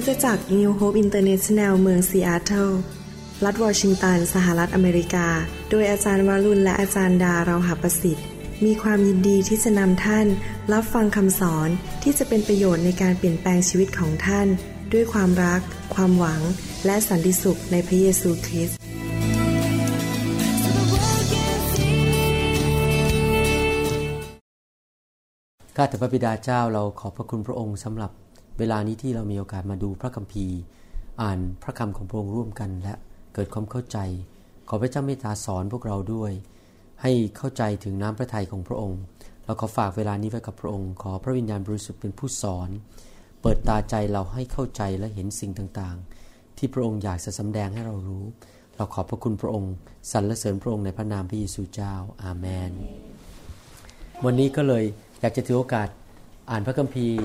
คิสตจักร New Hope International เมืองซีแอตเทิลรัฐวอชิงตัน สหรัฐอเมริกา โดยอาจารย์วารุณและอาจารย์ดาเราหาประสิทธิ์ มีความยินดีที่จะนำท่าน รับฟังคำสอนที่จะเป็นประโยชน์ในการเปลี่ยนแปลงชีวิตของท่าน ด้วยความรัก ความหวัง และสันติสุขในพระเยซูคริสต์ข้าแต่พระบิดาเจ้าเราขอบพระคุณพระองค์สำหรับ เวลานี้ที่เรามีโอกาสมาดูพระคัมภีร์ อ่านพระคำของพระองค์ร่วมกันและเกิดความเข้าใจ ขอพระเจ้าเมตตาสอนพวกเราด้วย ให้เข้าใจถึงน้ำพระทัยของพระองค์ เราขอฝากเวลานี้ไว้กับพระองค์ ขอพระวิญญาณบริสุทธิ์เป็นผู้สอน เปิดตาใจเราให้เข้าใจและเห็นสิ่งต่างๆ ที่พระองค์อยากจะสำแดงให้เรารู้ เราขอบพระคุณพระองค์สรรเสริญพระองค์ในพระนามพระเยซูเจ้า อาเมน วันนี้ก็เลยอยากจะถือโอกาสอ่านพระคัมภีร์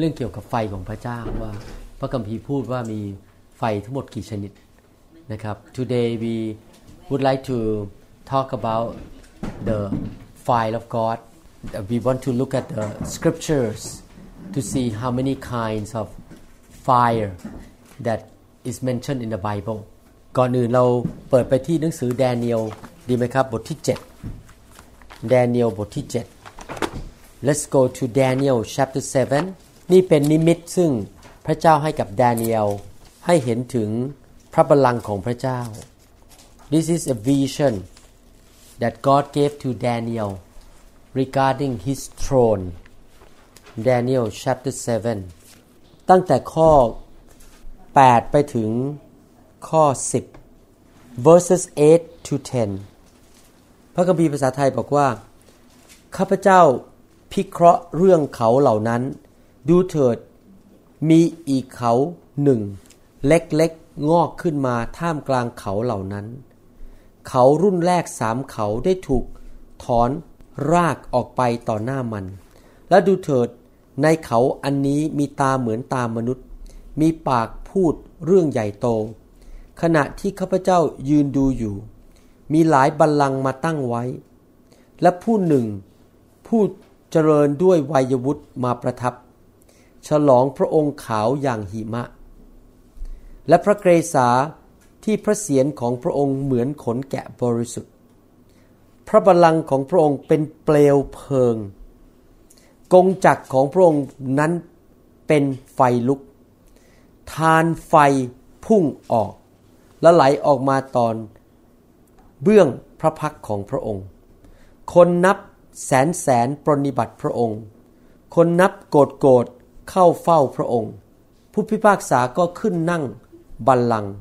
เรื่องเกี่ยวกับไฟของพระเจ้าว่าพระคัมภีร์พูดว่ามีไฟทั้งหมดกี่ชนิดนะครับ Today we would like to talk about the fire of God we want to look at the scriptures to see how many kinds of fire that is mentioned in the Bible ก่อนอื่นเราเปิดไปที่หนังสือแดเนียลดีไหมครับ บทที่ 7 แดเนียลบทที่ 7 Let's go to Daniel chapter 7 นี่เป็นนิมิตซึ่งพระเจ้าให้กับแดเนียลให้เห็นถึงพระบัลลังก์ของพระเจ้า This is a vision that God gave to Daniel regarding his throne Daniel chapter 7 ตั้งแต่ข้อ 8 ไปถึงข้อ 10 verses 8 to 10 พระคัมภีร์ภาษาไทยบอกว่า ข้าพเจ้าพิเคราะห์เรื่องเขาเหล่านั้น ดูเถิด มีอีกเขาหนึ่ง เล็กๆงอกขึ้นมาท่ามกลางเขาเหล่านั้น เขารุ่นแรกสามเขาได้ถูกถอนรากออกไปต่อหน้ามัน และดูเถิดในเขาอันนี้มีตาเหมือนตามนุษย์ มีปากพูดเรื่องใหญ่โต ขณะที่ข้าพเจ้ายืนดูอยู่ มีหลายบัลลังก์มาตั้งไว้ และผู้หนึ่ง ผู้เจริญด้วยวัยวุฒิมาประทับ ฉลองพระองค์ขาวอย่างหิมะ และพระเกศาที่พระเศียรของพระองค์เหมือนขนแกะบริสุทธิ์ พระบัลลังก์ของพระองค์เป็นเปลวเพลิง กงจักรของพระองค์นั้นเป็นไฟลุก ทานไฟพุ่งออก และไหลออกมาตอนเบื้องพระพักของพระองค์ คนนับแสนแสนปรนิบัติพระองค์ คนนับโกรธโกรธ เข้าเฝ้าพระองค์ ผู้พิพากษาก็ขึ้นนั่งบัลลังก์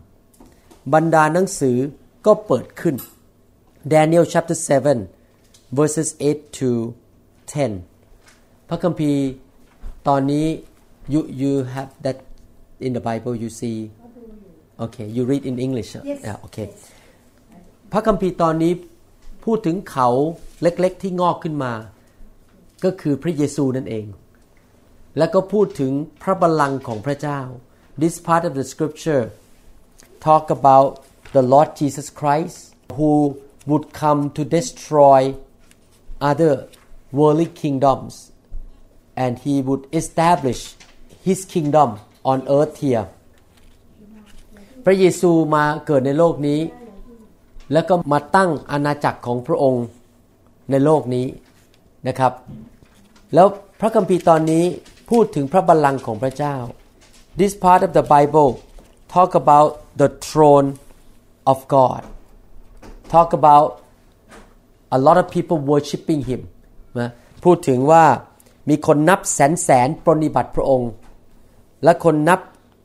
บรรดาหนังสือก็เปิดขึ้น Daniel chapter 7 verses 8 to 10 พระคัมภีร์ตอนนี้ you you have that in the Bible you see okay you read in English yes. yeah okay พระคัมภีร์ตอนนี้พูดถึงเขาเล็กๆที่งอกขึ้นมา ก็คือพระเยซูนั่นเอง แล้วก็พูดถึงพระบัลลังก์ของพระเจ้า This part of the scripture talk about the Lord Jesus Christ who would come to destroy other worldly kingdoms and he would establish his kingdom on earth here พระเยซูมาเกิดในโลกนี้ แล้วก็มาตั้งอาณาจักรของพระองค์ในโลกนี้นะครับ แล้วพระคัมภีร์ตอนนี้ พูดถึงพระบัลลังก์ของพระเจ้า This part of the Bible talk about the throne of God talk about a lot of people worshiping him นะพูดถึงว่ามีคนนับแสนแสนปรนิบัติพระองค์ และคนนับ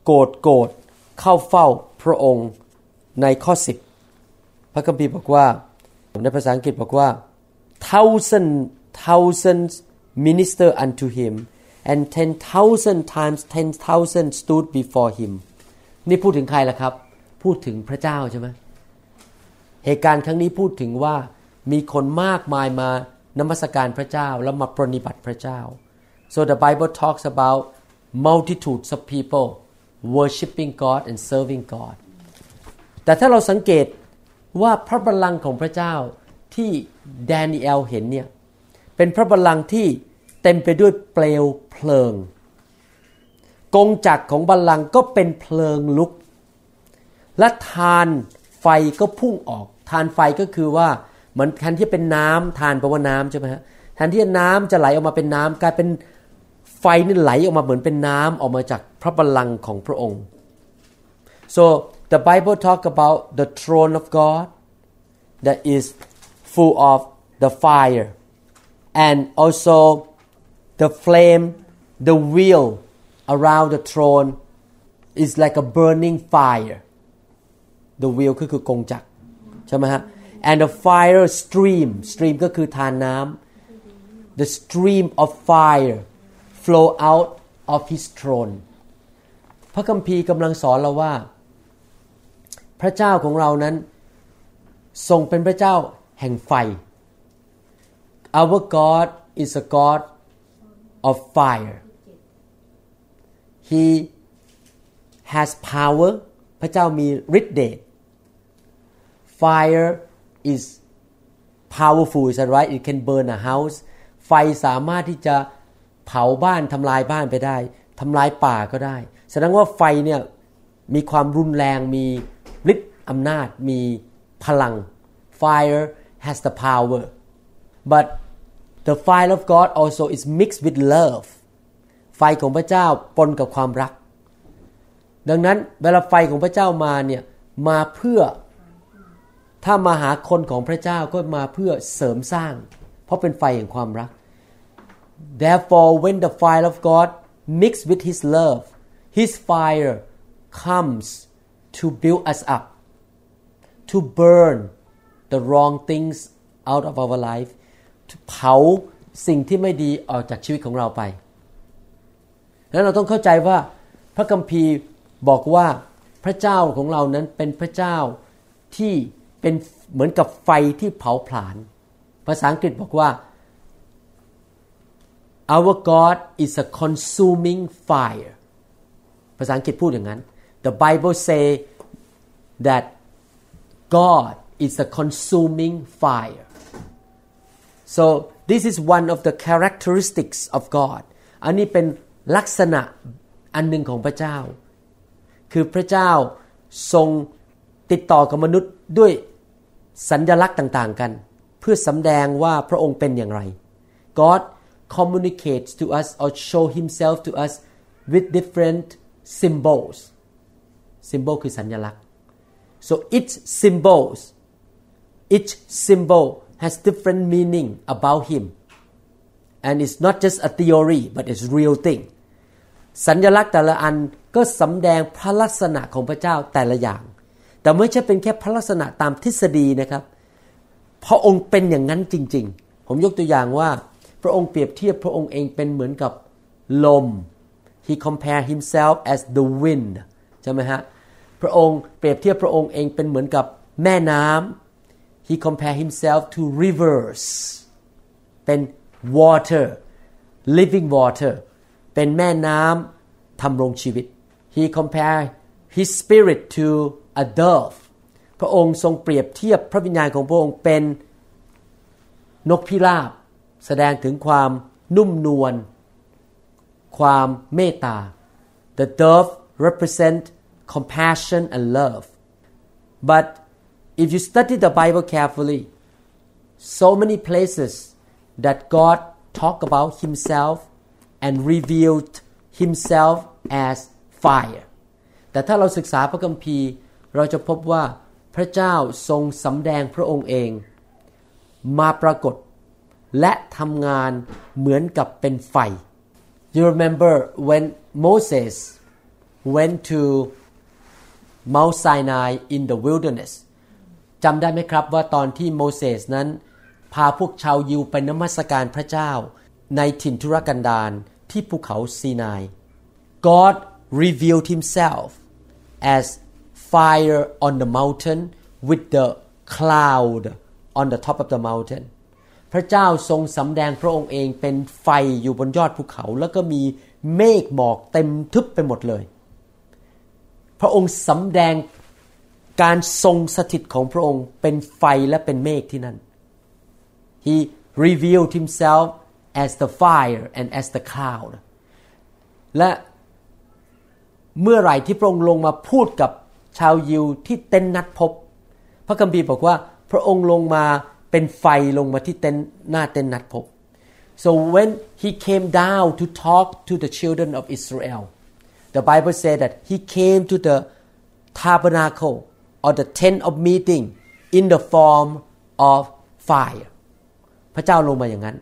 โกรธโกรธเข้าเฝ้าพระองค์ในข้อสิบพระคัมภีร์บอกว่าในภาษาอังกฤษบอกว่า thousand thousands minister unto him and ten thousand times ten thousand stood before him นี่พูดถึงใครล่ะครับ พูดถึงพระเจ้าใช่ไหมเหตุการณ์ครั้งนี้พูดถึงว่ามีคนมากมายมานมัสการพระเจ้าแล้วมาปรนิบัติพระเจ้า so the Bible talks about multitudes of people worshiping God and serving God แต่ถ้าเราสังเกตว่าพระบัลลังก์ของพระเจ้าที่แดเนียลเห็นเนี่ยเป็นพระบัลลังก์ที่ เต็มไปด้วยเปลวเพลิง กงจักรของบัลลังก็เป็นเพลิงลุก และทานไฟก็พุ่งออก ทานไฟก็คือว่าเหมือนแทนที่เป็นน้ำทานแปลว่าน้ำใช่ไหมฮะแทนที่น้ำจะไหลออกมาเป็นน้ำกลายเป็นไฟนี่ไหลออกมาเหมือนเป็นน้ำออกมาจากพระบัลลังก์ของพระองค์ so the Bible talk about the throne of God that is full of the fire and also the flame the wheel around the throne is like a burning fire the wheel ก็คือกงจักรใช่ไหมฮะ and the fire stream stream ก็คือทานน้ำ the stream of fire flow out of his throne พระคัมภีร์กำลังสอนเราว่า พระเจ้าของเรานั้น ทรงเป็นพระเจ้าแห่งไฟ our God is a God of fire he has power พระเจ้ามีฤทธิ์เดช fire is powerful is that right it can burn a house ไฟสามารถที่จะเผาบ้านทำลายบ้านไปได้ทำลายป่าก็ได้ แสดงว่าไฟเนี่ยมีความรุนแรงมีฤทธิ์อำนาจมีพลัง fire has the power but the fire of God also is mixed with love ไฟของพระเจ้าปนกับความรัก ดังนั้นเวลาไฟของพระเจ้ามาเนี่ยมาเพื่อถ้ามาหาคนของพระเจ้าก็มาเพื่อเสริมสร้าง เพราะเป็นไฟแห่งความรัก therefore when the fire of God mixed with His love His fire comes to build us up to burn the wrong things out of our life เผาสิ่งที่ไม่ดีออกจากชีวิตของเราไปแล้วเราต้องเข้าใจว่าพระคัมภีร์บอกว่าพระเจ้าของเรานั้นเป็นพระเจ้าที่เป็นเหมือนกับไฟที่เผาผลาญ ภาษาอังกฤษบอกว่า our God is a consuming fire ภาษาอังกฤษพูดอย่างนั้น the Bible say that God is a consuming fire so this is one of the characteristics of God อันนี้เป็นลักษณะอันหนึ่งของพระเจ้า คือพระเจ้าทรงติดต่อกับมนุษย์ด้วยสัญญลักษณ์ต่างๆกัน เพื่อสำแดงว่าพระองค์เป็นอย่างไร God communicates to us or show himself to us with different symbols symbol คือสัญญลักษณ์ so each symbols each symbol has different meaning about him and it's not just a theory but it's real thing สัญลักษณ์แต่ละอันก็สำแดงพระลักษณะของพระเจ้าแต่ละอย่าง แต่ไม่ใช่เป็นแค่พระลักษณะตามทฤษฎีนะครับ พระองค์เป็นอย่างนั้นจริง ๆ ผมยกตัวอย่างว่า พระองค์เปรียบเทียบพระองค์เองเป็นเหมือนกับลม he compare himself as the wind ใช่ไหมฮะ พระองค์เปรียบเทียบพระองค์เองเป็นเหมือนกับแม่น้ำ he compared himself to rivers เป็น water living water เป็นแม่น้ำทำรงชีวิต he compared his spirit to a dove พระองค์ทรงเปรียบเทียบพระวิญญาณของพระองค์เป็นนกพิราบ แสดงถึงความนุ่มนวลความเมตตา the dove represent compassion and love but if you study the Bible carefully so many places that God talk about himself and revealed himself as fire แต่ถ้าเราศึกษาพระคัมภีร์ เราจะพบว่าพระเจ้าทรงสำแดงพระองค์เอง มาปรากฏ และทำงานเหมือนกับเป็นไฟ You remember when Moses went to Mount Sinai in the wilderness จำได้ไหมครับว่าตอนที่โมเสสนั้น พาพวกชาวยิวไปนมัสการพระเจ้า ในถิ่นทุรกันดารที่ภูเขาซีนาย God revealed himself as fire on the mountain with the cloud on the top of the mountain พระเจ้าทรงสำแดงพระองค์เองเป็นไฟอยู่บนยอดภูเขา แล้วก็มีเมฆหมอกเต็มทึบไปหมดเลย พระองค์สำแดง การทรงสถิตของพระองค์เป็นไฟและเป็นเมฆที่นั่น He revealed himself as the fire and as the cloud และเมื่อไหร่ที่พระองค์ลงมาพูดกับชาวยิวที่เต็นนัดพบ พระคัมภีร์บอกว่าพระองค์ลงมาเป็นไฟลงมาที่เต็นหน้าเต็นนัดพบ so when he came down to talk to the children of Israel the Bible said that he came to the tabernacle or the tent of meeting in the form of fire พระเจ้าลงมาอย่างนั้น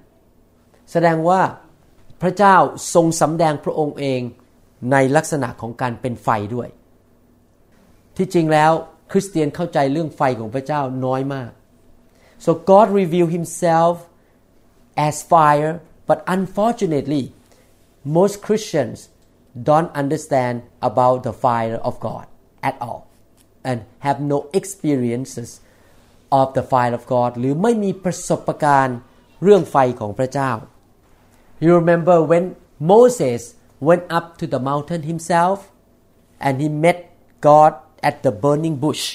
แสดงว่าพระเจ้าทรงสำแดงพระองค์เองในลักษณะของการเป็นไฟด้วย ที่จริงแล้วคริสเตียนเข้าใจเรื่องไฟของพระเจ้าน้อยมาก so God revealed himself as fire but unfortunately most Christians don't understand about the fire of God at all and have no experiences of the fire of God หรือไม่มีประสบการณ์เรื่องไฟของพระเจ้า You remember when Moses went up to the mountain himself and he met God at the burning bush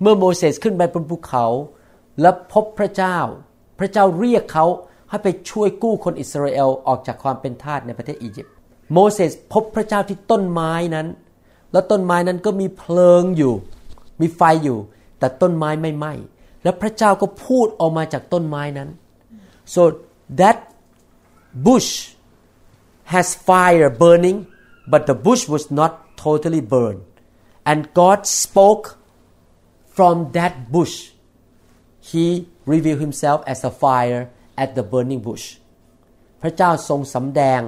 เมื่อโมเสสขึ้นไปบนภูเขา และพบพระเจ้า พระเจ้าเรียกเขาให้ไปช่วยกู้คนอิสราเอลออกจากความเป็นทาสในประเทศอียิปต์ โมเสสพบพระเจ้าที่ต้นไม้นั้น แล้วต้นไม้นั้นก็มีเพลิงอยู่ มีไฟอยู่ แต่ต้นไม้ไม่ไหม้และพระเจ้าก็พูดออกมาจากต้นไม้นั้น so that bush has fire burning but the bush was not totally burned and God spoke from that bush he revealed himself as a fire at the burning bush พระเจ้าทรงสำแดง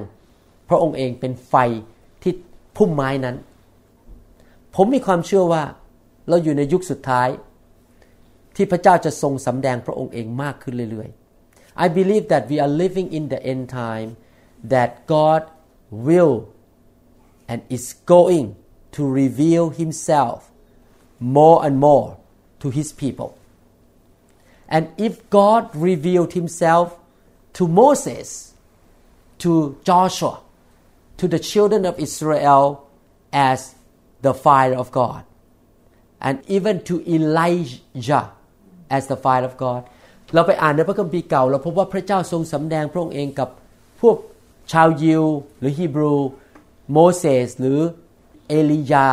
พระองค์เองเป็นไฟที่พุ่มไม้นั้น ผมมีความเชื่อว่าเราอยู่ในยุคสุดท้าย ที่พระเจ้าจะทรงสำแดงพระองค์เองมากขึ้นเรื่อยๆ I believe that we are living in the end time that God will and is going to reveal himself more and more to his people. And if God revealed himself to Moses, to Joshua, to the children of Israel as the fire of God, and even to Elijah as the fire of God เราไปอ่านในพระคัมภีร์เก่า เราพบว่าพระเจ้าทรงสำแดงพระองค์เองกับพวกชาวยิว หรือฮีบรูโมเสสหรือเอลียา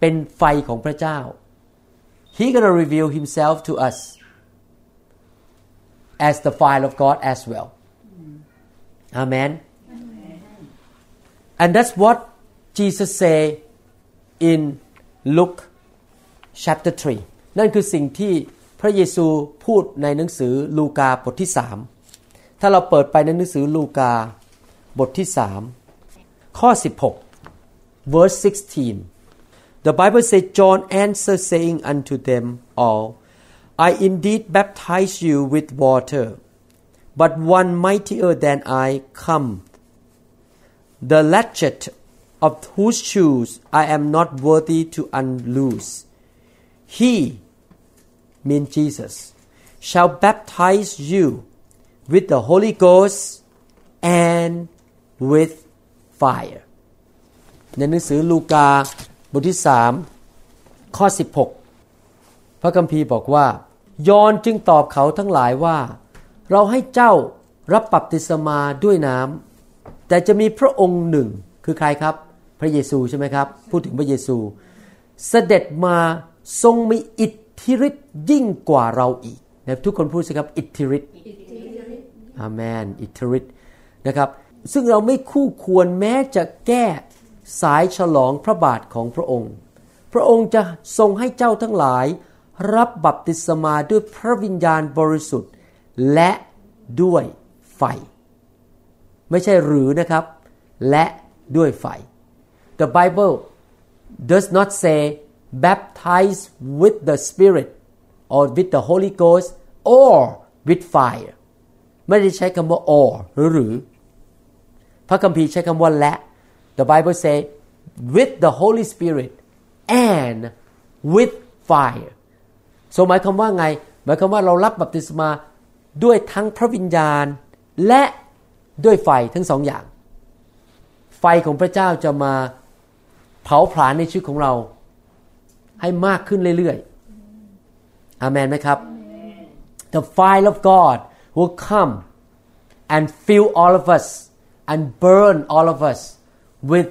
เป็นไฟของพระเจ้า He gonna reveal himself to us as the fire of God as well Amen and that's what Jesus say in Luke chapter 3 นั่นคือสิ่งที่พระเยซูพูดในหนังสือลูกาบทที่สามถ้าเราเปิดไปในหนังสือลูกาบทที่สามข้อ 16 verse 16 The Bible says John answered saying unto them all I indeed baptize you with water but one mightier than I come the latchet of whose shoes I am not worthy to unloose he mean Jesus shall baptize you with the Holy Ghost and with fire ในหนังสือลูกาบทที่สามข้อ 16 พระคัมภีร์บอกว่า ยอนจึงตอบเขาทั้งหลายว่า เราให้เจ้ารับบัพติศมาด้วยน้ำแต่จะมีพระองค์หนึ่งคือใครครับ ระเยซูใช่ไหมครับ พูดถึงพระเยซู เสด็จมาทรงมีอิทธิฤทธิ์ยิ่งกว่าเราอีกนะทุกคนพูดสิครับ อิทธิฤทธิ์อาเมนอิทธิฤทธิ์นะครับ ซึ่งเราไม่คู่ควรแม้จะแก้สายฉลองพระบาทของพระองค์ พระองค์จะทรงให้เจ้าทั้งหลาย รับบัพติศมาด้วยพระวิญญาณบริสุทธิ์ และด้วยไฟ ไม่ใช่หรือนะครับ และด้วยไฟ The Bible does not say baptize with the Spirit or with the Holy Ghost or with fire ไม่ได้ใช้คำว่า or หรือหรือ พระคัมภีร์ใช้คำว่าและ The Bible say with the Holy Spirit and with fire so หมายความว่าไง หมายความว่าเรารับบัพติศมาด้วยทั้งพระวิญญาณ และด้วยไฟทั้งสองอย่าง ไฟของพระเจ้าจะมา เผาผลาญในชีวิตของเรา ให้มากขึ้นเรื่อยๆอาเมนไหมครับ The fire of God will come and fill all of us and burn all of us with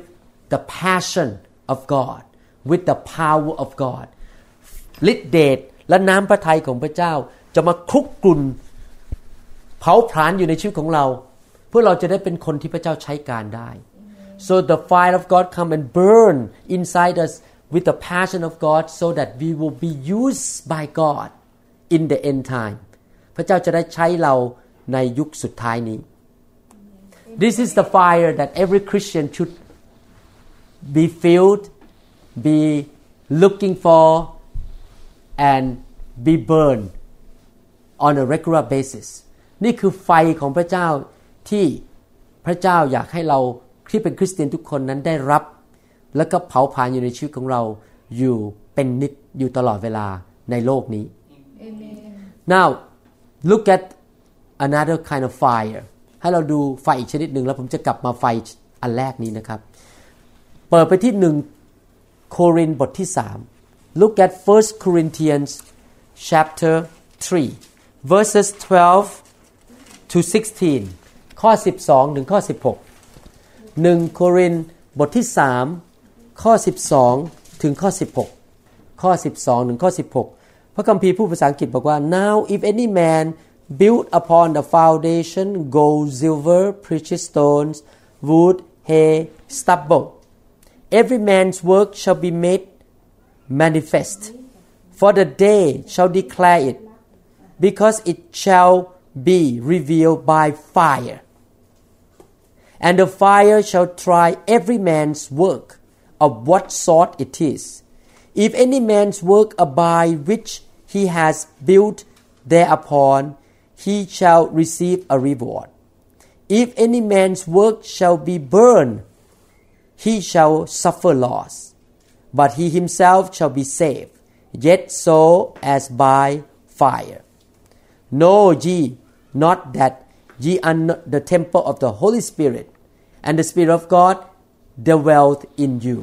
the passion of God with the power of God ฤทธิเดชและน้ำพระทัยของพระเจ้าจะมาคุกกลุ่นเผาผลาญอยู่ในชีวิตของเรา เพื่อเราจะได้เป็นคนที่พระเจ้าใช้การได้ so the fire of God come and burn inside us with the passion of God so that we will be used by God in the end time พระเจ้าจะได้ใช้เราในยุคสุดท้ายนี้ This is the fire that every Christian should be filled be looking for and be burned on a regular basis นี่คือไฟของพระเจ้าที่พระเจ้าอยากให้เรา ที่เป็นคริสเตียนทุกคนนั้นได้รับ แล้วก็เผาผลาญอยู่ในชีวิตของเราอยู่เป็นนิดอยู่ตลอดเวลาในโลกนี้ now look at another kind of fire ให้เราดูไฟอีกชนิดหนึ่งแล้วผมจะกลับมาไฟอันแรกนี้นะครับ เปิดไปที่หนึ่งโครินบทที่สาม look at 1 Corinthians chapter 3 verses 12 to 16 ข้อ 12 ถึงข้อ 16 1 โครินบทที่ 3 ข้อ 12 ถึงข้อ 16 ข้อ 12 ถึงข้อ 16 พระคัมภีร์ผู้ภาษาอังกฤษบอกว่า now if any man build upon the foundation gold silver precious stones wood hay stubble every man's work shall be made manifest for the day shall declare it because it shall be revealed by fire and the fire shall try every man's work of what sort it is. If any man's work abide which he has built thereupon, he shall receive a reward. If any man's work shall be burned, he shall suffer loss, but he himself shall be saved, yet so as by fire. Know ye not that ye are the temple of the Holy Spirit, and the Spirit of God dwelt in you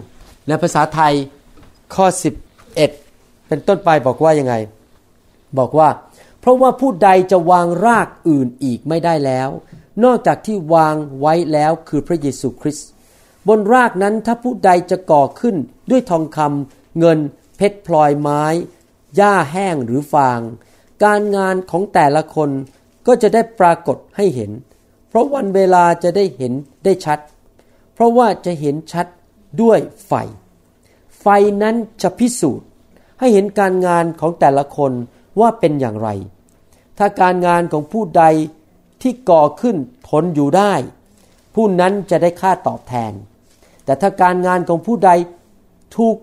ในภาษาไทยข้อ 11 เป็นต้นไปบอกว่ายังไง บอกว่า เพราะว่าผู้ใดจะวางรากอื่นอีกไม่ได้แล้ว นอกจากที่วางไว้แล้วคือพระเยซูคริสต์บนรากนั้นถ้าผู้ใดจะก่อขึ้นด้วยทองคำเงินเพชรพลอยไม้หญ้าแห้งหรือฟาง การงานของแต่ละคนก็จะได้ปรากฏให้เห็น เพราะวันเวลาจะได้เห็นได้ชัด เพราะว่าจะเห็นชัดด้วยไฟ ไฟนั้นจะพิสูจน์ให้เห็นการงานของแต่ละคนว่าเป็นอย่างไร ถ้าการงานของผู้ใดที่ก่อขึ้นทนอยู่ได้ ผู้นั้นจะได้ค่าตอบแทน แต่ถ้าการงานของผู้ใดถูก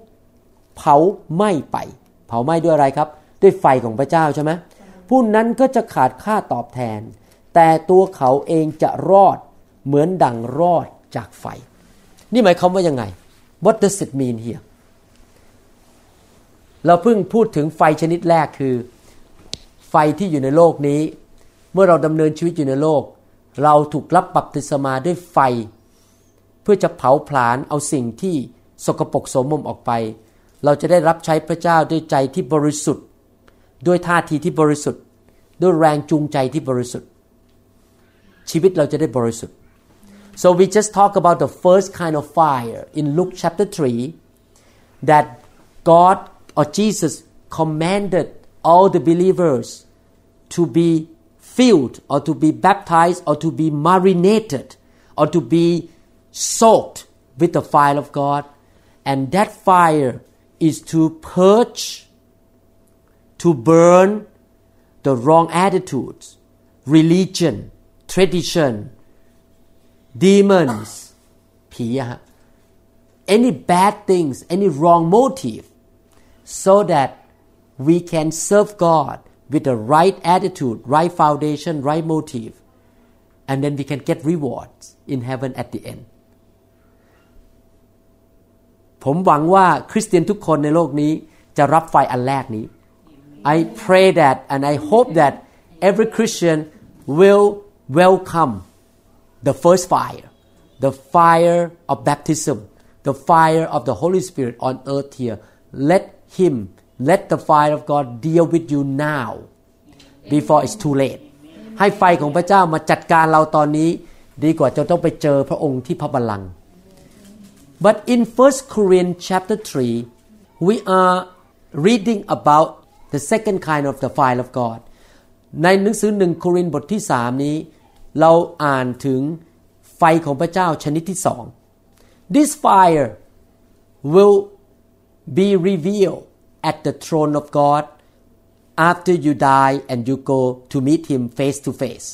เผาไหม้ไป เผาไหม้ด้วยอะไรครับ ด้วยไฟของพระเจ้าใช่ไหมผู้นั้นก็จะขาดค่าตอบแทน แต่ตัวเขาเองจะรอดเหมือนดังรอดจากไฟ นี่หมายความว่ายังไง What does it mean here เราเพิ่งพูดถึงไฟชนิดแรกคือ ไฟที่อยู่ในโลกนี้ เมื่อเราดำเนินชีวิตอยู่ในโลก เราถูกรับบัพติศมาด้วยไฟ เพื่อจะเผาผลาญเอาสิ่งที่สกปรกโสมมออกไป เราจะได้รับใช้พระเจ้าด้วยใจที่บริสุทธิ์ ด้วยท่าทีที่บริสุทธิ์ ด้วยแรงจูงใจที่บริสุทธิ์ ชีวิตเราจะได้บริสุทธิ์ so we just talk about the first kind of fire in Luke chapter 3 that God or Jesus commanded all the believers to be filled or to be baptized or to be marinated or to be soaked with the fire of God and that fire is to purge to burn the wrong attitudes religion tradition demons ผีอะฮะ any bad things any wrong motive so that we can serve God with the right attitude right foundation right motive and then we can get rewards in heaven at the end ผมหวังว่าคริสเตียนทุกคนในโลกนี้จะรับไฟอันแรกนี้ I pray that and I hope that every Christian will welcome the first fire, the fire of baptism, the fire of the Holy Spirit on earth here. Let Him, let the fire of God deal with you now before it's too late. ให้ไฟของพระเจ้ามาจัดการเราตอนนี้ ดีกว่าจะต้องไปเจอพระองค์ที่พระบัลลังก์ but in 1 Corinthians chapter 3 we are reading about the second kind of the fire of God ในหนังสือหนึ่งโครินธ์บทที่สามนี้ เราอ่านถึงไฟของพระเจ้าชนิดที่สอง This fire will be revealed at the throne of God after you die and you go to meet him face to face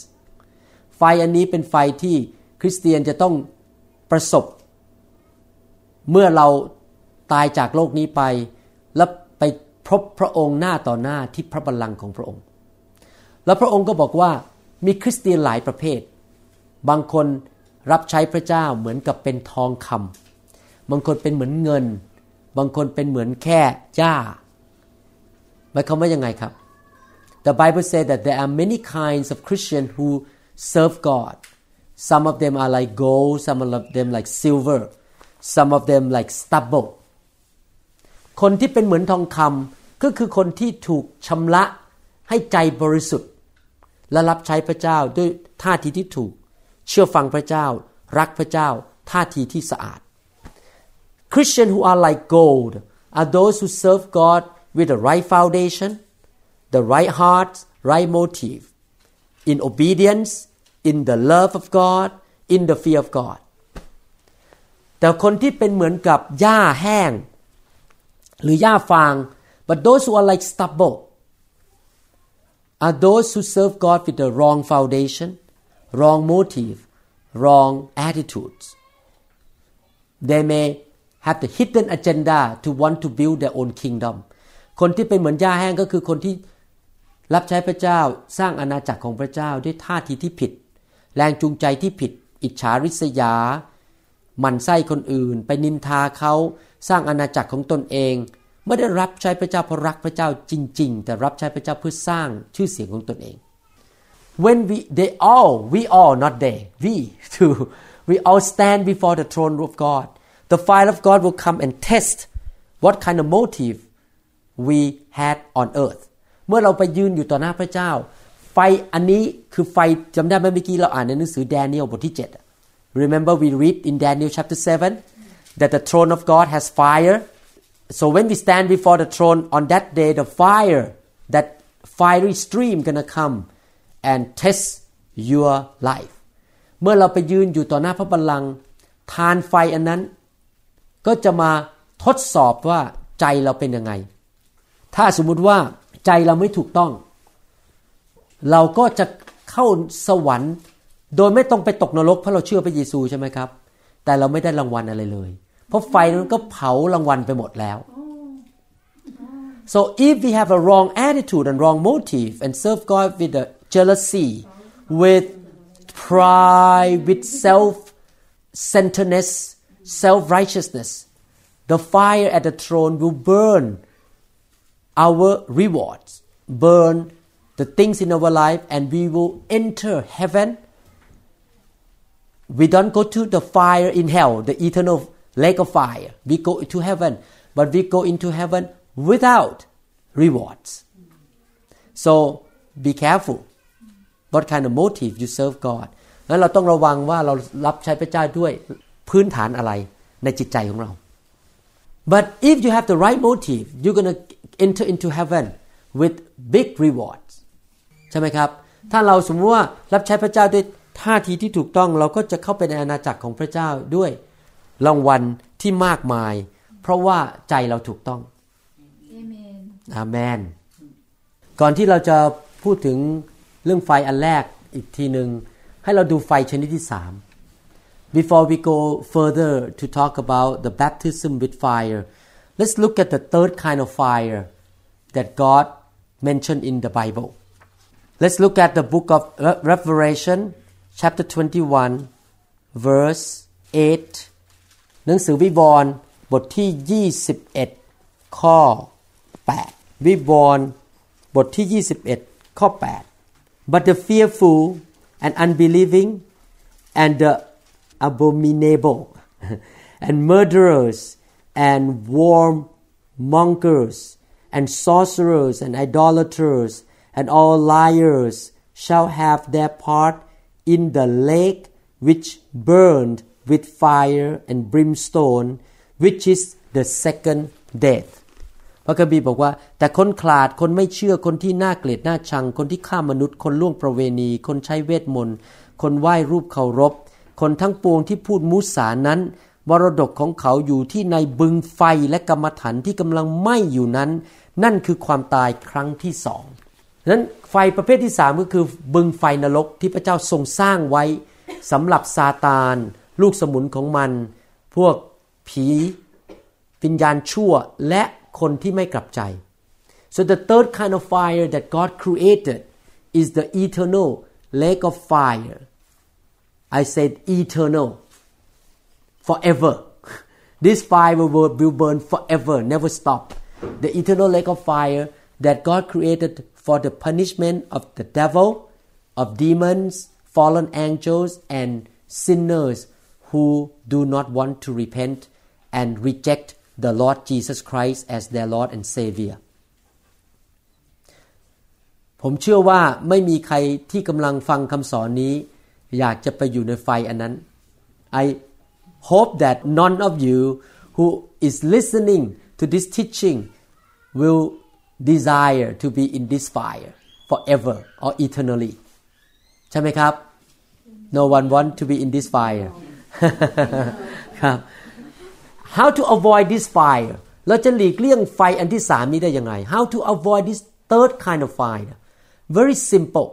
ไฟอันนี้เป็นไฟที่คริสเตียนจะต้องประสบ เมื่อเราตายจากโลกนี้ไป แล้วไปพบพระองค์หน้าต่อหน้าที่พระบัลลังก์ของพระองค์ แล้วพระองค์ก็บอกว่า มีคริสเตียนหลายประเภท บางคนรับใช้พระเจ้าเหมือนกับเป็นทองคำบางคนเป็นเหมือนเงิน บางคนเป็นเหมือนแค่หญ้าหมายความว่ายังไงครับ The Bible says that there are many kinds of Christians who serve God some of them are like gold some of them like silver some of them like stubble คนที่เป็นเหมือนทองคำก็คือคนที่ถูกชำระให้ใจบริสุทธิ์ และรับใช้พระเจ้าด้วยท่าทีที่ถูก เชื่อฟังพระเจ้า รักพระเจ้า ท่าทีที่สะอาด Christians who are like gold are those who serve God with the right foundation the right heart right motive in obedience in the love of God in the fear of God แต่คนที่เป็นเหมือนกับหญ้าแห้ง หรือหญ้าฟาง but those who are like stubble are those who serve God with the wrong foundation wrong motive wrong attitudes they may have the hidden agenda to want to build their own kingdom คนที่เป็นเหมือนหญ้าแห้งก็คือคนที่รับใช้พระเจ้าสร้างอาณาจักรของพระเจ้าด้วยท่าทีที่ผิด แรงจูงใจที่ผิด อิจฉาริษยา หมั่นไส้คนอื่น ไปนินทาเขาสร้างอาณาจักรของตนเอง ไม่ได้รับใช้พระเจ้าเพราะรักพระเจ้าจริง ๆ แต่รับใช้พระเจ้าเพื่อสร้างชื่อเสียงของตนเอง when we they all we all not they we too we all stand before the throne of God the fire of God will come and test what kind of motive we had on earth เมื่อเราไปยืนอยู่ต่อหน้าพระเจ้า ไฟอันนี้คือไฟจำได้ไหมเมื่อกี้เราอ่านในหนังสือแดเนียลบทที่ 7 remember we read in Daniel chapter 7 that the throne of God has fire so when we stand before the throne on that day the fire that fiery stream gonna come and test your life เมื่อเราไปยืนอยู่ต่อหน้าพระบัลลังก์ทานไฟอันนั้น ก็จะมาทดสอบว่าใจเราเป็นยังไง ถ้าสมมุติว่าใจเราไม่ถูกต้อง เราก็จะเข้าสวรรค์ โดยไม่ต้องไปตกนรกเพราะเราเชื่อพระเยซูใช่ไหมครับ แต่เราไม่ได้รางวัลอะไรเลย เพราะไฟนั้นก็เผารางวัลไปหมดแล้ว so if we have a wrong attitude and wrong motive and serve God with a jealousy with pride with self centeredness self righteousness the fire at the throne will burn our rewards, burn the things in our life, and we will enter heaven. We don't go to the fire in hell, the eternal lake of fire. We go to heaven, but we go into heaven without rewards. So be careful what kind of motive you serve God. นั้นเราต้องระวังว่าเรารับใช้พระเจ้าด้วยพื้นฐานอะไรในจิตใจของเรา But if you have the right motive, you're gonna enter into heaven with big rewards ใช่ไหมครับ ถ้าเราสมมติว่ารับใช้พระเจ้าด้วยท่าทีที่ถูกต้องเราก็จะเข้าไปในอาณาจักรของพระเจ้าด้วย รางวัลที่มากมาย เพราะว่าใจเราถูกต้องอาเมน ก่อนที่เราจะพูดถึงเรื่องไฟอันแรกอีกทีหนึ่งให้เราดูไฟชนิดที่สาม Before we go further to talk about the baptism with fire, let's look at the third kind of fire that God mentioned in the Bible. Let's look at the book of Revelation, chapter 21, verse 8. หนังสือวิวรณ์บทที่ 21 ข้อ 8 วิวรณ์บทที่ 21 ข้อ 8 But the fearful and unbelieving and the abominable and murderers and warmongers and sorcerers and idolaters and all liars shall have their part in the lake which burned with fire and brimstone which is the second death พระคัมภีร์บอกว่า แต่คนขลาดคนไม่เชื่อคนที่น่าเกลียดน่าชัง คนที่ฆ่ามนุษย์ คนล่วงประเวณี คนใช้เวทมนต์ คนไหว้รูปเคารพ คนทั้งปวงที่พูดมุสานั้นมรดกของเขาอยู่ที่ในบึงไฟและกรรมฐานที่กำลังไหม้อยู่นั้น นั่นคือความตายครั้งที่สองนั้นไฟประเภทที่สามก็คือบึงไฟนรกที่พระเจ้าทรงสร้างไว้สำหรับซาตาน ลูกสมุนของมัน พวกผีวิญญาณชั่วและคนที่ไม่กลับใจ so the third kind of fire that God created is the eternal lake of fire I said eternal forever this fire will, will burn forever never stop the eternal lake of fire that God created for the punishment of the devil of demons fallen angels and sinners who do not want to repent and reject the Lord Jesus Christ as their Lord and Savior ผมเชื่อว่าไม่มีใครที่กำลังฟังคำสอนนี้ อยากจะไปอยู่ในไฟอันนั้น I hope that none of you who is listening to this teaching will desire to be in this fire forever or eternally ใช่ไหมครับ No one want to be in this fire ครับ How to avoid this fire เราจะหลีกเลี่ยงไฟอันที่สามนี้ได้ยังไง How to avoid this third kind of fire very simple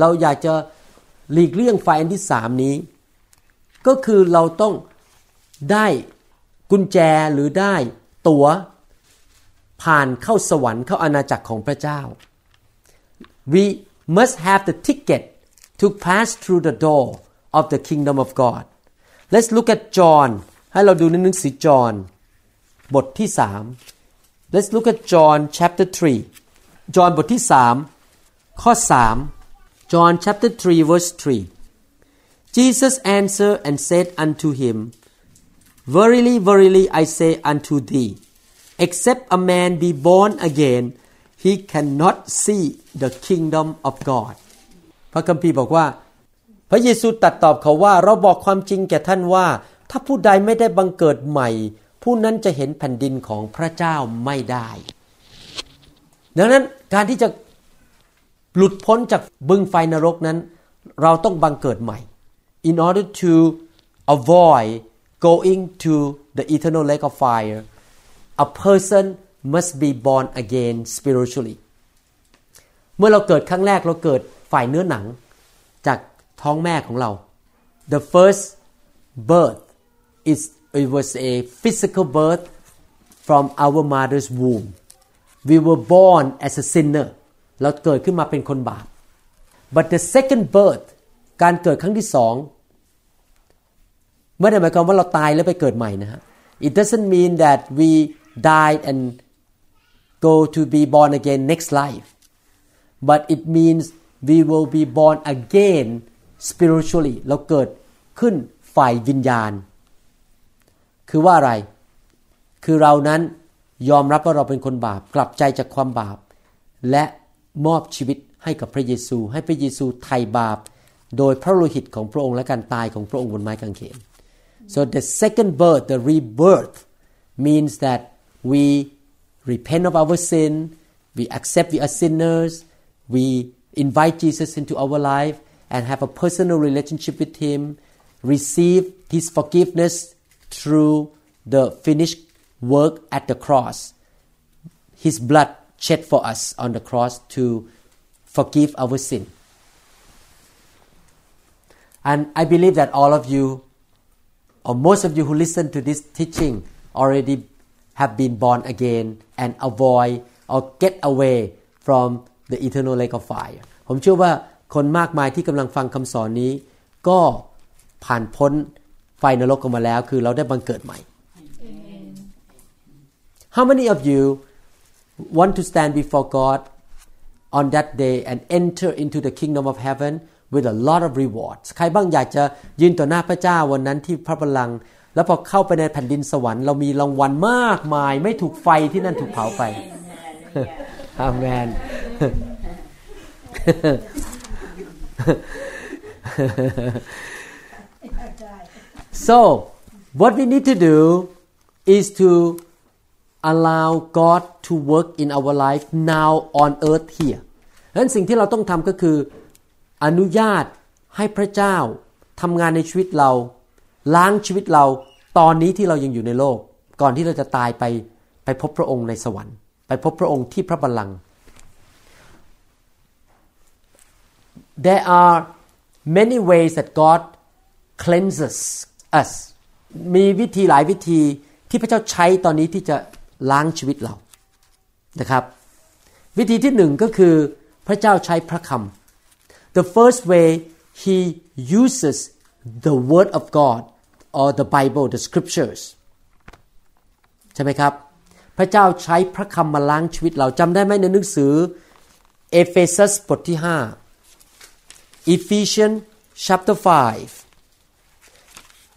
เราอยากจะหลีกเลี่ยงไฟอันที่สามนี้ ก็คือเราต้องได้กุญแจหรือได้ตัว๋วผ่านเข้าสวรรค์เข้าอาณาจักรของพระเจ้า we must have the ticket to pass through the door of the kingdom of God let's look at John ให้เราดูในหนังสือจอห์นบทที่สาม let's look at John chapter 3จอห์นบทที่สามข้อสาม John chapter 3 verse 3 Jesus answered and said unto him Verily verily I say unto thee except a man be born again he cannot see the kingdom of God พระคัมภีร์บอกว่า พระเยซูตัดตอบเขาว่าเราบอกความจริงแก่ท่านว่า ถ้าผู้ใดไม่ได้บังเกิดใหม่ ผู้นั้นจะเห็นแผ่นดินของพระเจ้าไม่ได้ ดังนั้นการที่จะหลุดพ้นจากบึงไฟนรกนั้น เราต้องบังเกิดใหม่ in order to avoid going to the eternal lake of fire a person must be born again spiritually เมื่อเราเกิดครั้งแรกเราเกิดฝ่ายเนื้อหนัง ท้องแม่ของเรา the first birth is it was a physical birth from our mother's womb we were born as a sinner เราเกิดขึ้นมาเป็นคนบาป but the second birth การเกิดครั้งที่สองไม่ได้หมายความว่าเราตายแล้วไปเกิดใหม่นะฮะ it doesn't mean that we died and go to be born again next life but it means we will be born again spiritually เราเกิดขึ้นฝ่ายวิญญาณ คือว่าอะไร คือเรานั้นยอมรับว่าเราเป็นคนบาป กลับใจจากความบาป และมอบชีวิตให้กับพระเยซู ให้พระเยซูไถ่บาป โดยพระโลหิตของพระองค์และการตายของพระองค์บนไม้กางเขน so the second birth the rebirth means that we repent of our sin we accept we are sinners we invite Jesus into our life and have a personal relationship with him receive his forgiveness through the finished work at the cross his blood shed for us on the cross to forgive our sin and I believe that all of you or most of you who listen to this teaching already have been born again and avoid or get away from the eternal lake of fire ผมเชื่อว่า คนมากมายที่กำลังฟังคำสอนนี้ ก็ผ่านพ้นไฟนรกกันมาแล้ว คือเราได้บังเกิดใหม่ How many of you want to stand before God on that day and enter into the kingdom of heaven with a lot of rewards ใครบ้างอยากจะยืนต่อหน้าพระเจ้าวันนั้นที่พระบัลลังก์แล้วพอเข้าไปในแผ่นดินสวรรค์เรามีรางวัลมากมาย ไม่ถูกไฟที่นั่นถูกเผาไปอาเมน so what we need to do is to allow God to work in our life now on earth here ดังนั้นสิ่งที่เราต้องทำก็คือ อนุญาตให้พระเจ้าทำงานในชีวิตเรา ล้างชีวิตเราตอนนี้ที่เรายังอยู่ในโลก ก่อนที่เราจะตายไปไปพบพระองค์ในสวรรค์ ไปพบพระองค์ที่พระบัลลังก์ there are many ways that God cleanses us มีวิธีหลายวิธีที่พระเจ้าใช้ตอนนี้ที่จะล้างชีวิตเรานะครับ วิธีที่หนึ่งก็คือพระเจ้าใช้พระคำ the first way he uses the word of God or the Bible the scriptures ใช่ไหมครับ พระเจ้าใช้พระคำมาล้างชีวิตเราจำได้ไหมในหนังสือเอเฟซัสบทที่5 Ephesians chapter 5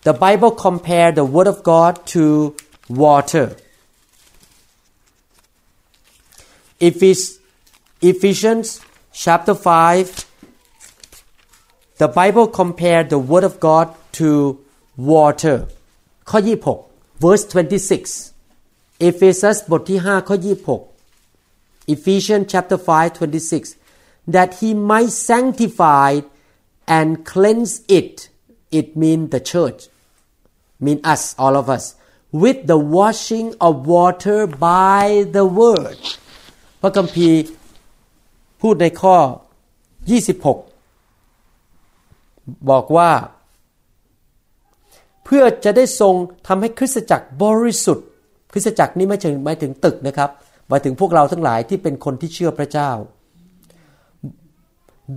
the Bible compare the word of God to water Ephesians chapter 5 the Bible compare the word of God to water ข้อ26 verse 26 Ephesus บทที่5ข้อ26 Ephesians chapter 5 26 that he might sanctify and cleanse it it mean the church mean us all of us with the washing of water by the word พระคัมภีร์พูดในข้อ 26 บอกว่า เพื่อจะได้ทรงทำให้คริสตจักรบริสุทธิ์ คริสตจักรนี้ไม่ใช่หมายถึงตึกนะครับหมายถึงพวกเราทั้งหลายที่เป็นคนที่เชื่อพระเจ้า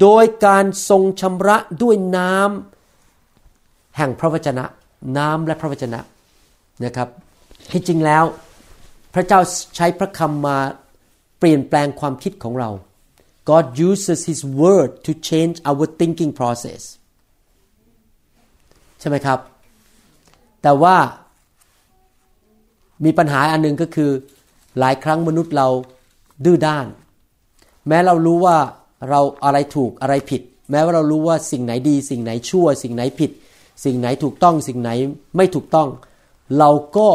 โดยการทรงชำระด้วยน้ำแห่งพระวจนะ น้ำและพระวจนะนะครับที่จริงแล้ว พระเจ้าใช้พระคำมาเปลี่ยนแปลงความคิดของเรา God uses His word to change our thinking process ใช่ไหมครับ แต่ว่ามีปัญหาอันนึงก็คือหลายครั้งมนุษย์เราดื้อด้าน แม้เรารู้ว่า เราอะไรถูกอะไรผิด แม้ว่าเรารู้ว่าสิ่งไหนดี สิ่งไหนชั่ว สิ่งไหนผิด สิ่งไหนถูกต้อง สิ่งไหนไม่ถูกต้อง เราก็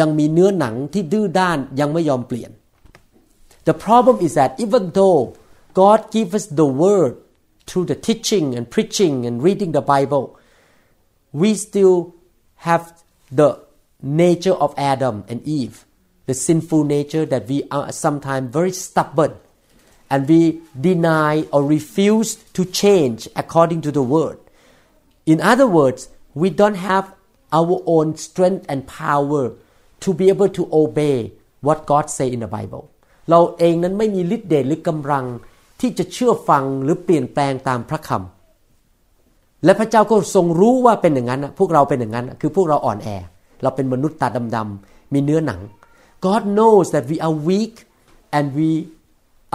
ยังมีเนื้อหนังที่ดื้อด้านยังไม่ยอมเปลี่ยน The problem is that even though God gives us the word through the teaching and preaching and reading the Bible we still have the nature of Adam and Eve the sinful nature that we are sometimes very stubborn and we deny or refuse to change according to the word in other words we don't have our own strength and power to be able to obey what God say in the Bible เราเองนั้นไม่มีฤทธิ์เดชหรือกำลังที่จะเชื่อฟังหรือเปลี่ยนแปลงตามพระคำและพระเจ้าก็ทรงรู้ว่าเป็นอย่างนั้นพวกเราเป็นอย่างนั้น คือพวกเราอ่อนแอ เราเป็นมนุษย์ตาดำๆมีเนื้อหนัง God knows that we are weak and we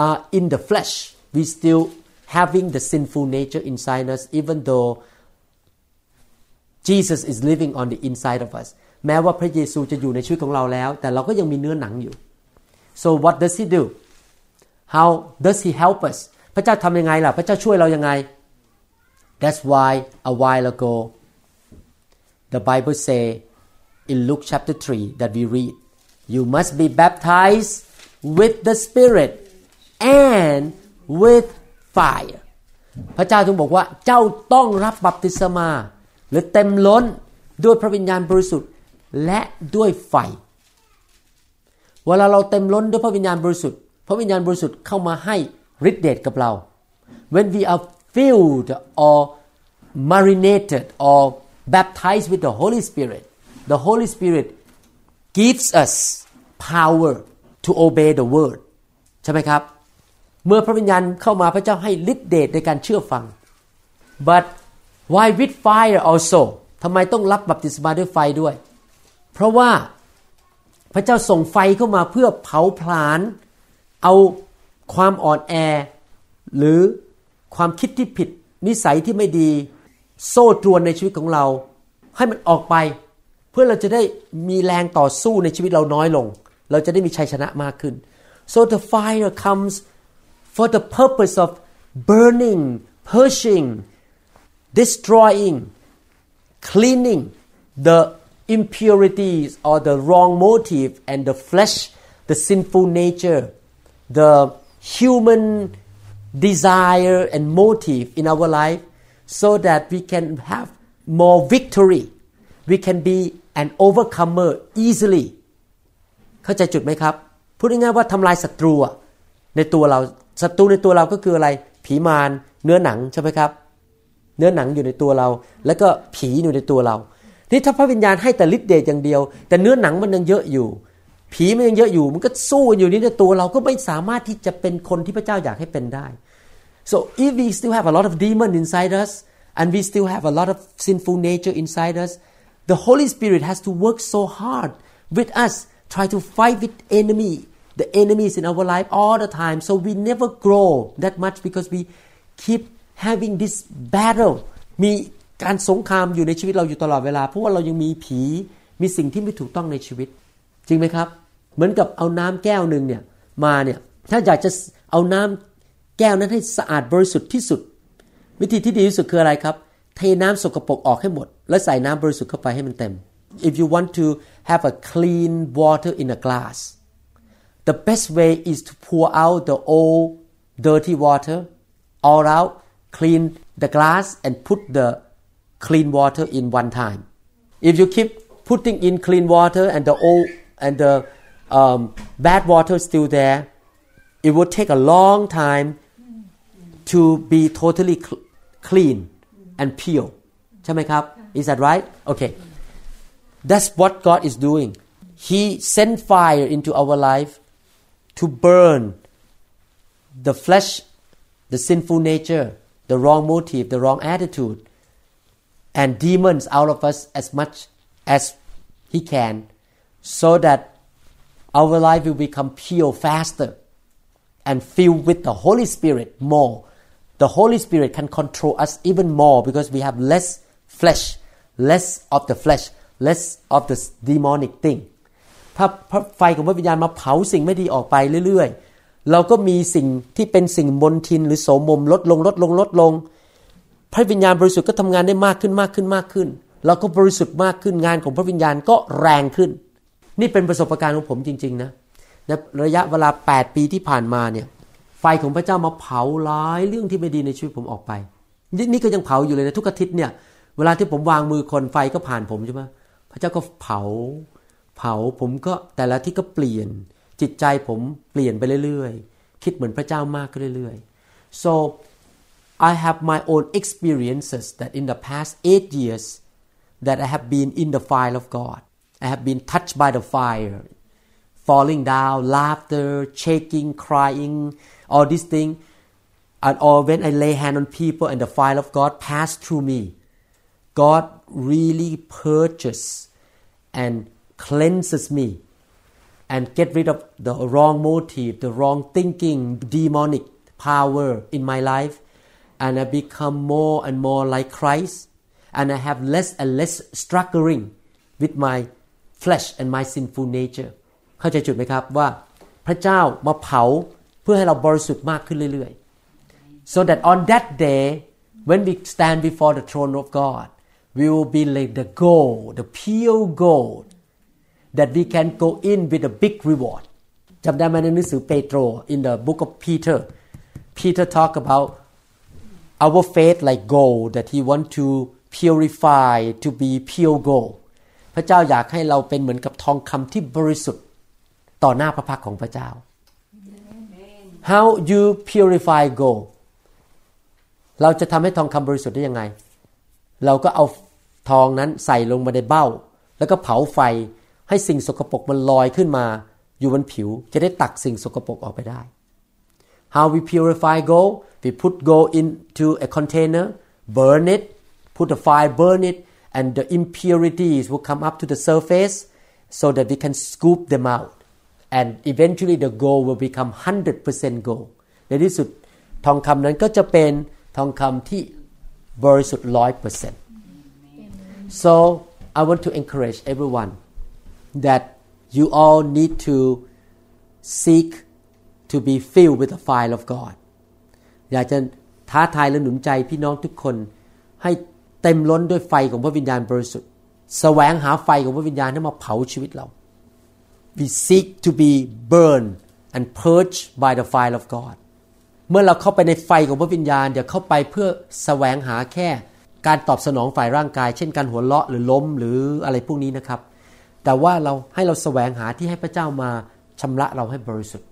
are in the flesh we still having the sinful nature inside us even though Jesus is living on the inside of us แม้ว่าพระเยซูจะอยู่ในชีวิตของเราแล้ว แต่เราก็ยังมีเนื้อหนังอยู่ so what does he do how does he help us พระเจ้าทำยังไงล่ะ พระเจ้าช่วยเรายังไง that's why a while ago the Bible say in Luke chapter 3 that we read you must be baptized with the Spirit And with fire พระเจ้าถึงบอกว่าเจ้าต้องรับบัพติศมา หรือเต็มล้นด้วยพระวิญญาณบริสุทธิ์และด้วยไฟ เวลาเราเต็มล้นด้วยพระวิญญาณบริสุทธิ์ พระวิญญาณบริสุทธิ์เข้ามาให้ฤทธิเดชกับเรา when we are filled or marinated or baptized with the Holy Spirit the Holy Spirit gives us power to obey the word ใช่ไหมครับ เมื่อพระวิญญาณเข้ามาพระเจ้าให้ฤทธิเดชในการเชื่อฟัง but why with fire also ทำไมต้องรับบัพติศมาด้วยไฟด้วย เพราะว่าพระเจ้าส่งไฟเข้ามาเพื่อเผาผลาญ เอาความอ่อนแอ หรือความคิดที่ผิด นิสัยที่ไม่ดี โซ่ตรวนในชีวิตของเรา ให้มันออกไป เพื่อเราจะได้มีแรงต่อสู้ในชีวิตเราน้อยลง เราจะได้มีชัยชนะมากขึ้น so the fire comes for the purpose of burning purging destroying cleaning the impurities or the wrong motive and the flesh the sinful nature the human desire and motive in our life so that we can have more victory we can be an overcomer easily เข้าใจจุดไหมครับ พูดง่ายๆว่าทำลายศัตรูในตัวเรา ศัตรูในตัวเราก็คืออะไร ผีมารเนื้อหนังใช่ไหมครับ เนื้อหนังอยู่ในตัวเรา แล้วก็ผีอยู่ในตัวเรานี่ถ้าพระวิญญาณให้แต่ฤทธิ์เดชอย่างเดียว แต่เนื้อหนังมันยังเยอะอยู่ ผีมันยังเยอะอยู่ มันก็สู้อยู่นี่ในตัวเราก็ไม่สามารถที่จะเป็นคนที่พระเจ้าอยากให้เป็นได้ so if we still have a lot of demon inside us and we still have a lot of sinful nature inside us the Holy Spirit has to work so hard with us try to fight with enemy the enemies in our life all the time so we never grow that much because we keep having this battle มีการสงครามอยู่ในชีวิตเราอยู่ตลอดเวลา เพราะว่าเรายังมีผีมีสิ่งที่ไม่ถูกต้องในชีวิต จริงไหมครับ เหมือนกับเอาน้ำแก้วหนึ่งเนี่ยมาเนี่ยถ้าอยากจะเอาน้ำแก้วนั้นให้สะอาดบริสุทธิ์ที่สุด วิธีที่ดีที่สุดคืออะไรครับ เทน้ำสกปรกออกให้หมด แล้วใส่น้ำบริสุทธิ์เข้าไปให้มันเต็ม if you want to have a clean water in a glass the best way is to pour out the old dirty water all out clean the glass and put the clean water in one time if you keep putting in clean water and the old and the um, bad water still there it will take a long time to be totally clean and pure ใช่ไหมครับ is that right okay that's what God is doing He sent fire into our life to burn the flesh the sinful nature the wrong motive the wrong attitude and demons out of us as much as he can so that our life will become pure faster and filled with the Holy Spirit more. The Holy Spirit can control us even more because we have less flesh less of the flesh less of the demonic thing ถ้าไฟของพระวิญญาณมาเผาสิ่งไม่ดีออกไปเรื่อยๆ เราก็มีสิ่งที่เป็นสิ่งมนทินหรือโสมมลดลงลดลงลดลง พระวิญญาณบริสุทธิ์ก็ทำงานได้มากขึ้นมากขึ้นมากขึ้น เราก็บริสุทธิ์มากขึ้นงานของพระวิญญาณก็แรงขึ้น นี่เป็นประสบการณ์ของผมจริงๆนะในระยะเวลา 8 ปีที่ผ่านมาเนี่ยไฟของพระเจ้ามาเผาหลายเรื่องที่ไม่ดีในชีวิตผมออกไป นี่ก็ยังเผาอยู่เลยนะทุกอาทิตย์เนี่ยเวลาที่ผมวางมือคนไฟก็ผ่านผมใช่ไหมพระเจ้าก็เผา เผาผมก็แต่ละที่ก็เปลี่ยน จิตใจผมเปลี่ยนไปเรื่อยๆ คิดเหมือนพระเจ้ามากขึ้นเรื่อยๆ so I have my own experiences that in the past eight years that I have been in the fire of God I have been touched by the fire falling down laughter shaking crying all these things and or when I lay hand on people and the fire of God pass through me God really purchase and cleanses me and get rid of the wrong motive, the wrong thinking, demonic power in my life, and I become more and more like Christ, and I have less and less struggling with my flesh and my sinful nature เข้าใจจุดไหมครับว่าพระเจ้ามาเผาเพื่อให้เราบริสุทธิ์มากขึ้นเรื่อยๆ so that on that day when we stand before the throne of God we will be like the gold the pure gold that we can go in with a big reward จำได้ไหมในหนังสือเปโตร in the book of Peter Peter talk about our faith like gold that he want to purify to be pure gold พระเจ้าอยากให้เราเป็นเหมือนกับทองคำที่บริสุทธิ์ต่อหน้าพระพักของพระเจ้า How you purify gold เราจะทำให้ทองคำบริสุทธิ์ได้ยังไง เราก็เอาทองนั้นใส่ลงมาในเบ้า แล้วก็เผาไฟ ให้สิ่งสกปรกมันลอยขึ้นมา อยู่บนผิวจะได้ตักสิ่งสกปรกออกไปได้ How we purify gold we put gold into a container burn it put the fire burn it and the impurities will come up to the surface so that we can scoop them out and eventually the gold will become 100% gold ในที่สุดทองคำนั้นก็จะเป็นทองคำที่บริสุทธิ์ร้อยเปอร์เซ็นต์ so I want to encourage everyone that you all need to seek to be filled with the fire of God อยากจะท้าทายและหนุนใจพี่น้องทุกคนให้เต็มล้นด้วยไฟของพระวิญญาณบริสุทธิ์แสวงหาไฟของพระวิญญาณให้มาเผาชีวิตเรา we seek to be burned and purged by the fire of God เมื่อเราเข้าไปในไฟของพระวิญญาณเดี๋ยวเข้าไปเพื่อแสวงหาแค่การตอบสนองฝ่ายร่างกาย เช่นการหัวเราะหรือล้มหรืออะไรพวกนี้นะครับ แต่ว่าเราให้เราแสวงหาที่ให้พระเจ้ามาชำระเราให้บริสุทธิ์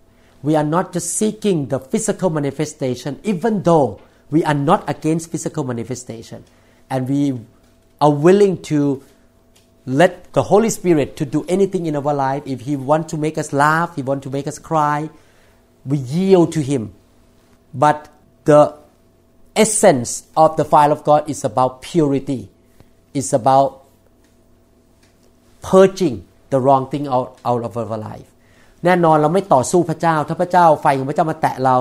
we are not just seeking the physical manifestation even though we are not against physical manifestation and we are willing to let the Holy Spirit to do anything in our life if He want to make us laugh He want to make us cry we yield to Him but the essence of the fire of God is about purity it's about purging the wrong thing out, out of our life แน่นอนเราไม่ต่อสู้พระเจ้า ถ้าพระเจ้าไฟของพระเจ้ามาแตะเรา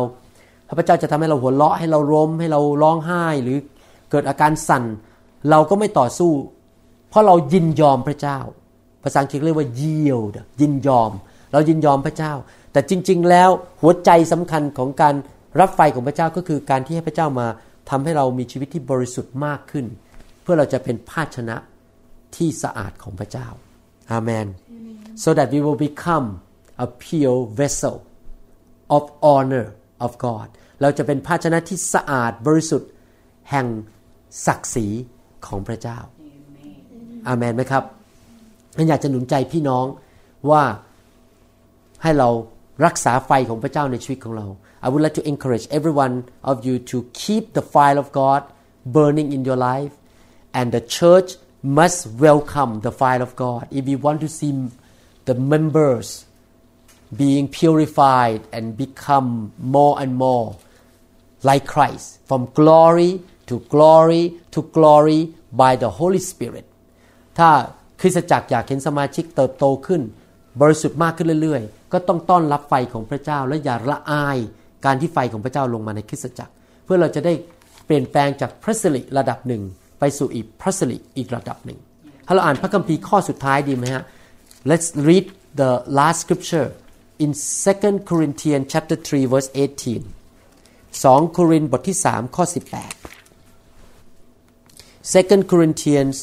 ถ้าพระเจ้าจะทำให้เราหัวเราะให้เราร้มให้เราร้องไห้หรือเกิดอาการสั่น เราก็ไม่ต่อสู้ เพราะเรายินยอมพระเจ้า ภาษาอังกฤษเรียกว่า yield ยินยอม เรายินยอมพระเจ้า แต่จริง ๆ แล้วหัวใจสำคัญของการรับไฟของพระเจ้าก็คือการที่ให้พระเจ้ามาทำให้เรามีชีวิตที่บริสุทธิ์มากขึ้น เพื่อเราจะเป็นภาชนะที่สะอาดของพระเจ้า อาเมน so that we will become a pure vessel of honor of God เราจะเป็นภาชนะที่สะอาดบริสุทธิ์แห่งศักดิ์ศรีของพระเจ้าอาเมนไหมครับฉันอยากจะหนุนใจพี่น้องว่าให้เรารักษาไฟของพระเจ้าในชีวิตของเรา I would like to encourage every one of you to keep the fire of God burning in your life and the church must welcome the fire of God if you want to see the members being purified and become more and more like Christ from glory to glory to glory by the Holy Spirit ถ้าคริสตจักรอยากเห็นสมาชิกเติบโตขึ้น บริสุทธิ์มากขึ้นเรื่อยๆ ก็ต้องต้อนรับไฟของพระเจ้า และอย่าละอายการที่ไฟของพระเจ้าลงมาในคริสตจักร เพื่อเราจะได้เปลี่ยนแปลงจากพระสิริระดับหนึ่ง ไปสู่อีกพระสิริอีกระดับหนึ่งถ้าเราอ่านพระคัมภีร์ข้อสุดท้ายดีไหมฮะ Let's read the last scripture in 2 Corinthians chapter 3 verse 18 2 โครินธ์บทที่ 3 ข้อ 18 2 Corinthians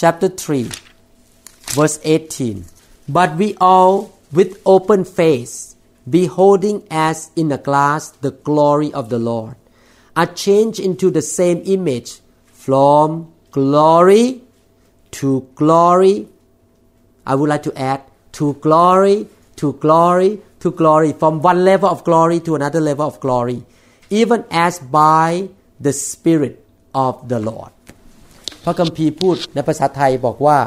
chapter 3 verse 18 but we all with open face beholding as in a glass the glory of the Lord are changed into the same image from glory to glory I would like to add to glory to glory to glory from one level of glory to another level of glory even as by the Spirit of the Lord พระคัมภีร์พูดในภาษาไทยบอกว่า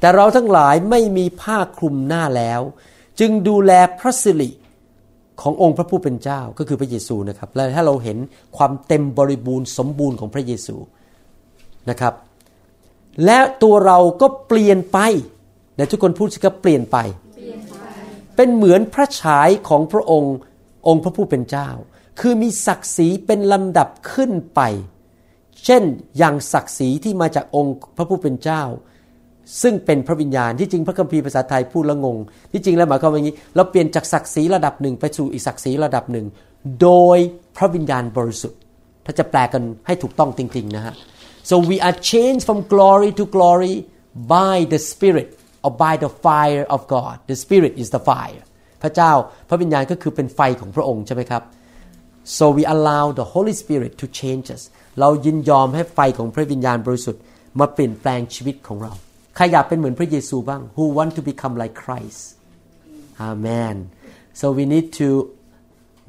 แต่เราทั้งหลายไม่มีผ้าคลุมหน้าแล้ว จึงดูแลพระสิริ ขององค์พระผู้เป็นเจ้าก็คือพระเยซูนะครับและถ้าเราเห็นความเต็มบริบูรณ์สมบูรณ์ของพระเยซูนะครับ และตัวเราก็เปลี่ยนไปแต่ทุกคนพูดสิครับเปลี่ยนไป เป็นเหมือนพระฉายของพระองค์องค์พระผู้เป็นเจ้า คือมีศักดิ์ศรีเป็นลำดับขึ้นไป เช่นอย่างศักดิ์ศรีที่มาจากองค์พระผู้เป็นเจ้า ซึ่งเป็นพระวิญญาณที่จริงพระคัมภีร์ภาษาไทยพูดละงง ที่จริงแล้วหมายความว่าอย่างนี้ เราเปลี่ยนจากศักดิ์ศรีระดับหนึ่งไปสู่อีกศักดิ์ศรีระดับหนึ่ง โดยพระวิญญาณบริสุทธิ์ ถ้าจะแปลกันให้ถูกต้องจริงๆนะฮะ so we are changed from glory to glory by the Spirit or by the fire of God the Spirit is the fire พระเจ้าพระวิญญาณก็คือเป็นไฟของพระองค์ใช่ไหมครับ so we allow the Holy Spirit to change us เรายินยอมให้ไฟของพระวิญญาณบริสุทธิ์มาเปลี่ยนแปลงชีวิตของเรา ใครอยากเป็นเหมือนพระเยซูบ้าง who want to become like Christ Amen so we need to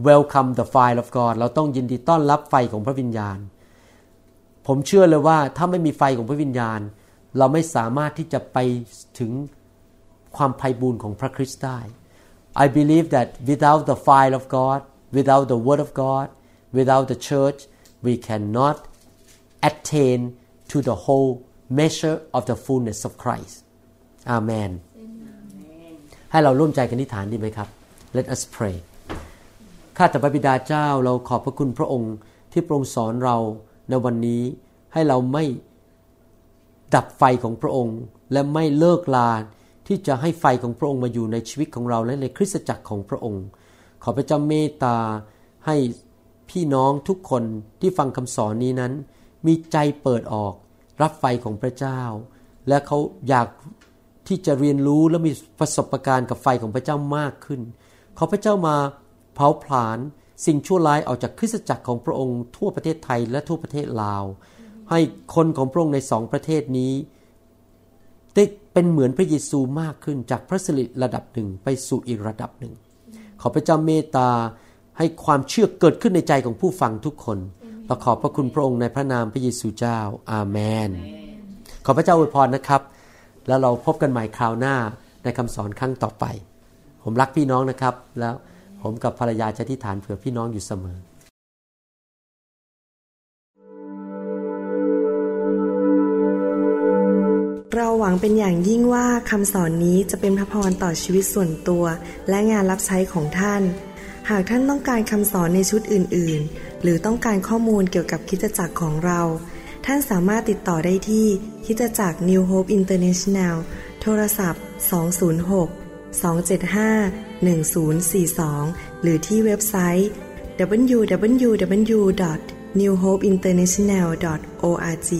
welcome the fire of God เราต้องยินดีต้อนรับไฟของพระวิญญาณ ผมเชื่อเลยว่าถ้าไม่มีไฟของพระวิญญาณ เราไม่สามารถที่จะไปถึงความไพ่บูรณ์ของพระคริสต์ได้ I believe that without the fire of God without the word of God without the church we cannot attain to the whole measure of the fullness of Christ Amen ให้เราร่วมใจกันอธิษฐานดีไหมครับ Let us pray ข้าแต่พระบิดาเจ้าเราขอบพระคุณพระองค์ที่พรงสอนเราในวันนี้ให้เราไม่ดับไฟของพระองค์ และไม่เลิกลาที่จะให้ไฟของพระองค์มาอยู่ในชีวิตของเราและในคริสตจักรของพระองค์ ขอพระเจ้าเมตตาให้พี่น้องทุกคนที่ฟังคำสอนนี้นั้น มีใจเปิดออก รับไฟของพระเจ้า และเขาอยากที่จะเรียนรู้และมีประสบการณ์กับไฟของพระเจ้ามากขึ้น ขอพระเจ้ามาเผาผลาญสิ่งชั่วร้ายออกจากคริสตจักรของพระองค์ทั่วประเทศไทยและทั่วประเทศลาว ให้คนของพระองค์ในสองประเทศนี้ได้เป็นเหมือนพระเยซูมากขึ้นจากพระสิริระดับหนึ่งไปสู่อีกระดับหนึ่ง ขอพระเจ้าเมตตาให้ความเชื่อเกิดขึ้นในใจของผู้ฟังทุกคน เราขอบพระคุณพระองค์ในพระนามพระเยซูเจ้า อาเมน ขอพระเจ้าอวยพรนะครับ แล้วเราพบกันใหม่คราวหน้าในคำสอนครั้งต่อไป ผมรักพี่น้องนะครับ แล้วผมกับภรรยาจะที่ฐานเผื่อพี่น้องอยู่เสมอเราหวังเป็นอย่างยิ่งว่าคำสอนนี้จะเป็นพระพรต่อชีวิตส่วนตัว และงานรับใช้ของท่าน หากท่านต้องการคำสอนในชุดอื่น ๆ หรือต้องการข้อมูลเกี่ยวกับคิจจักรของเรา ท่านสามารถติดต่อได้ที่คิจจักร New Hope International โทรศัพท์ 206 275 1042 หรือที่เว็บไซต์ www.newhopeinternational.org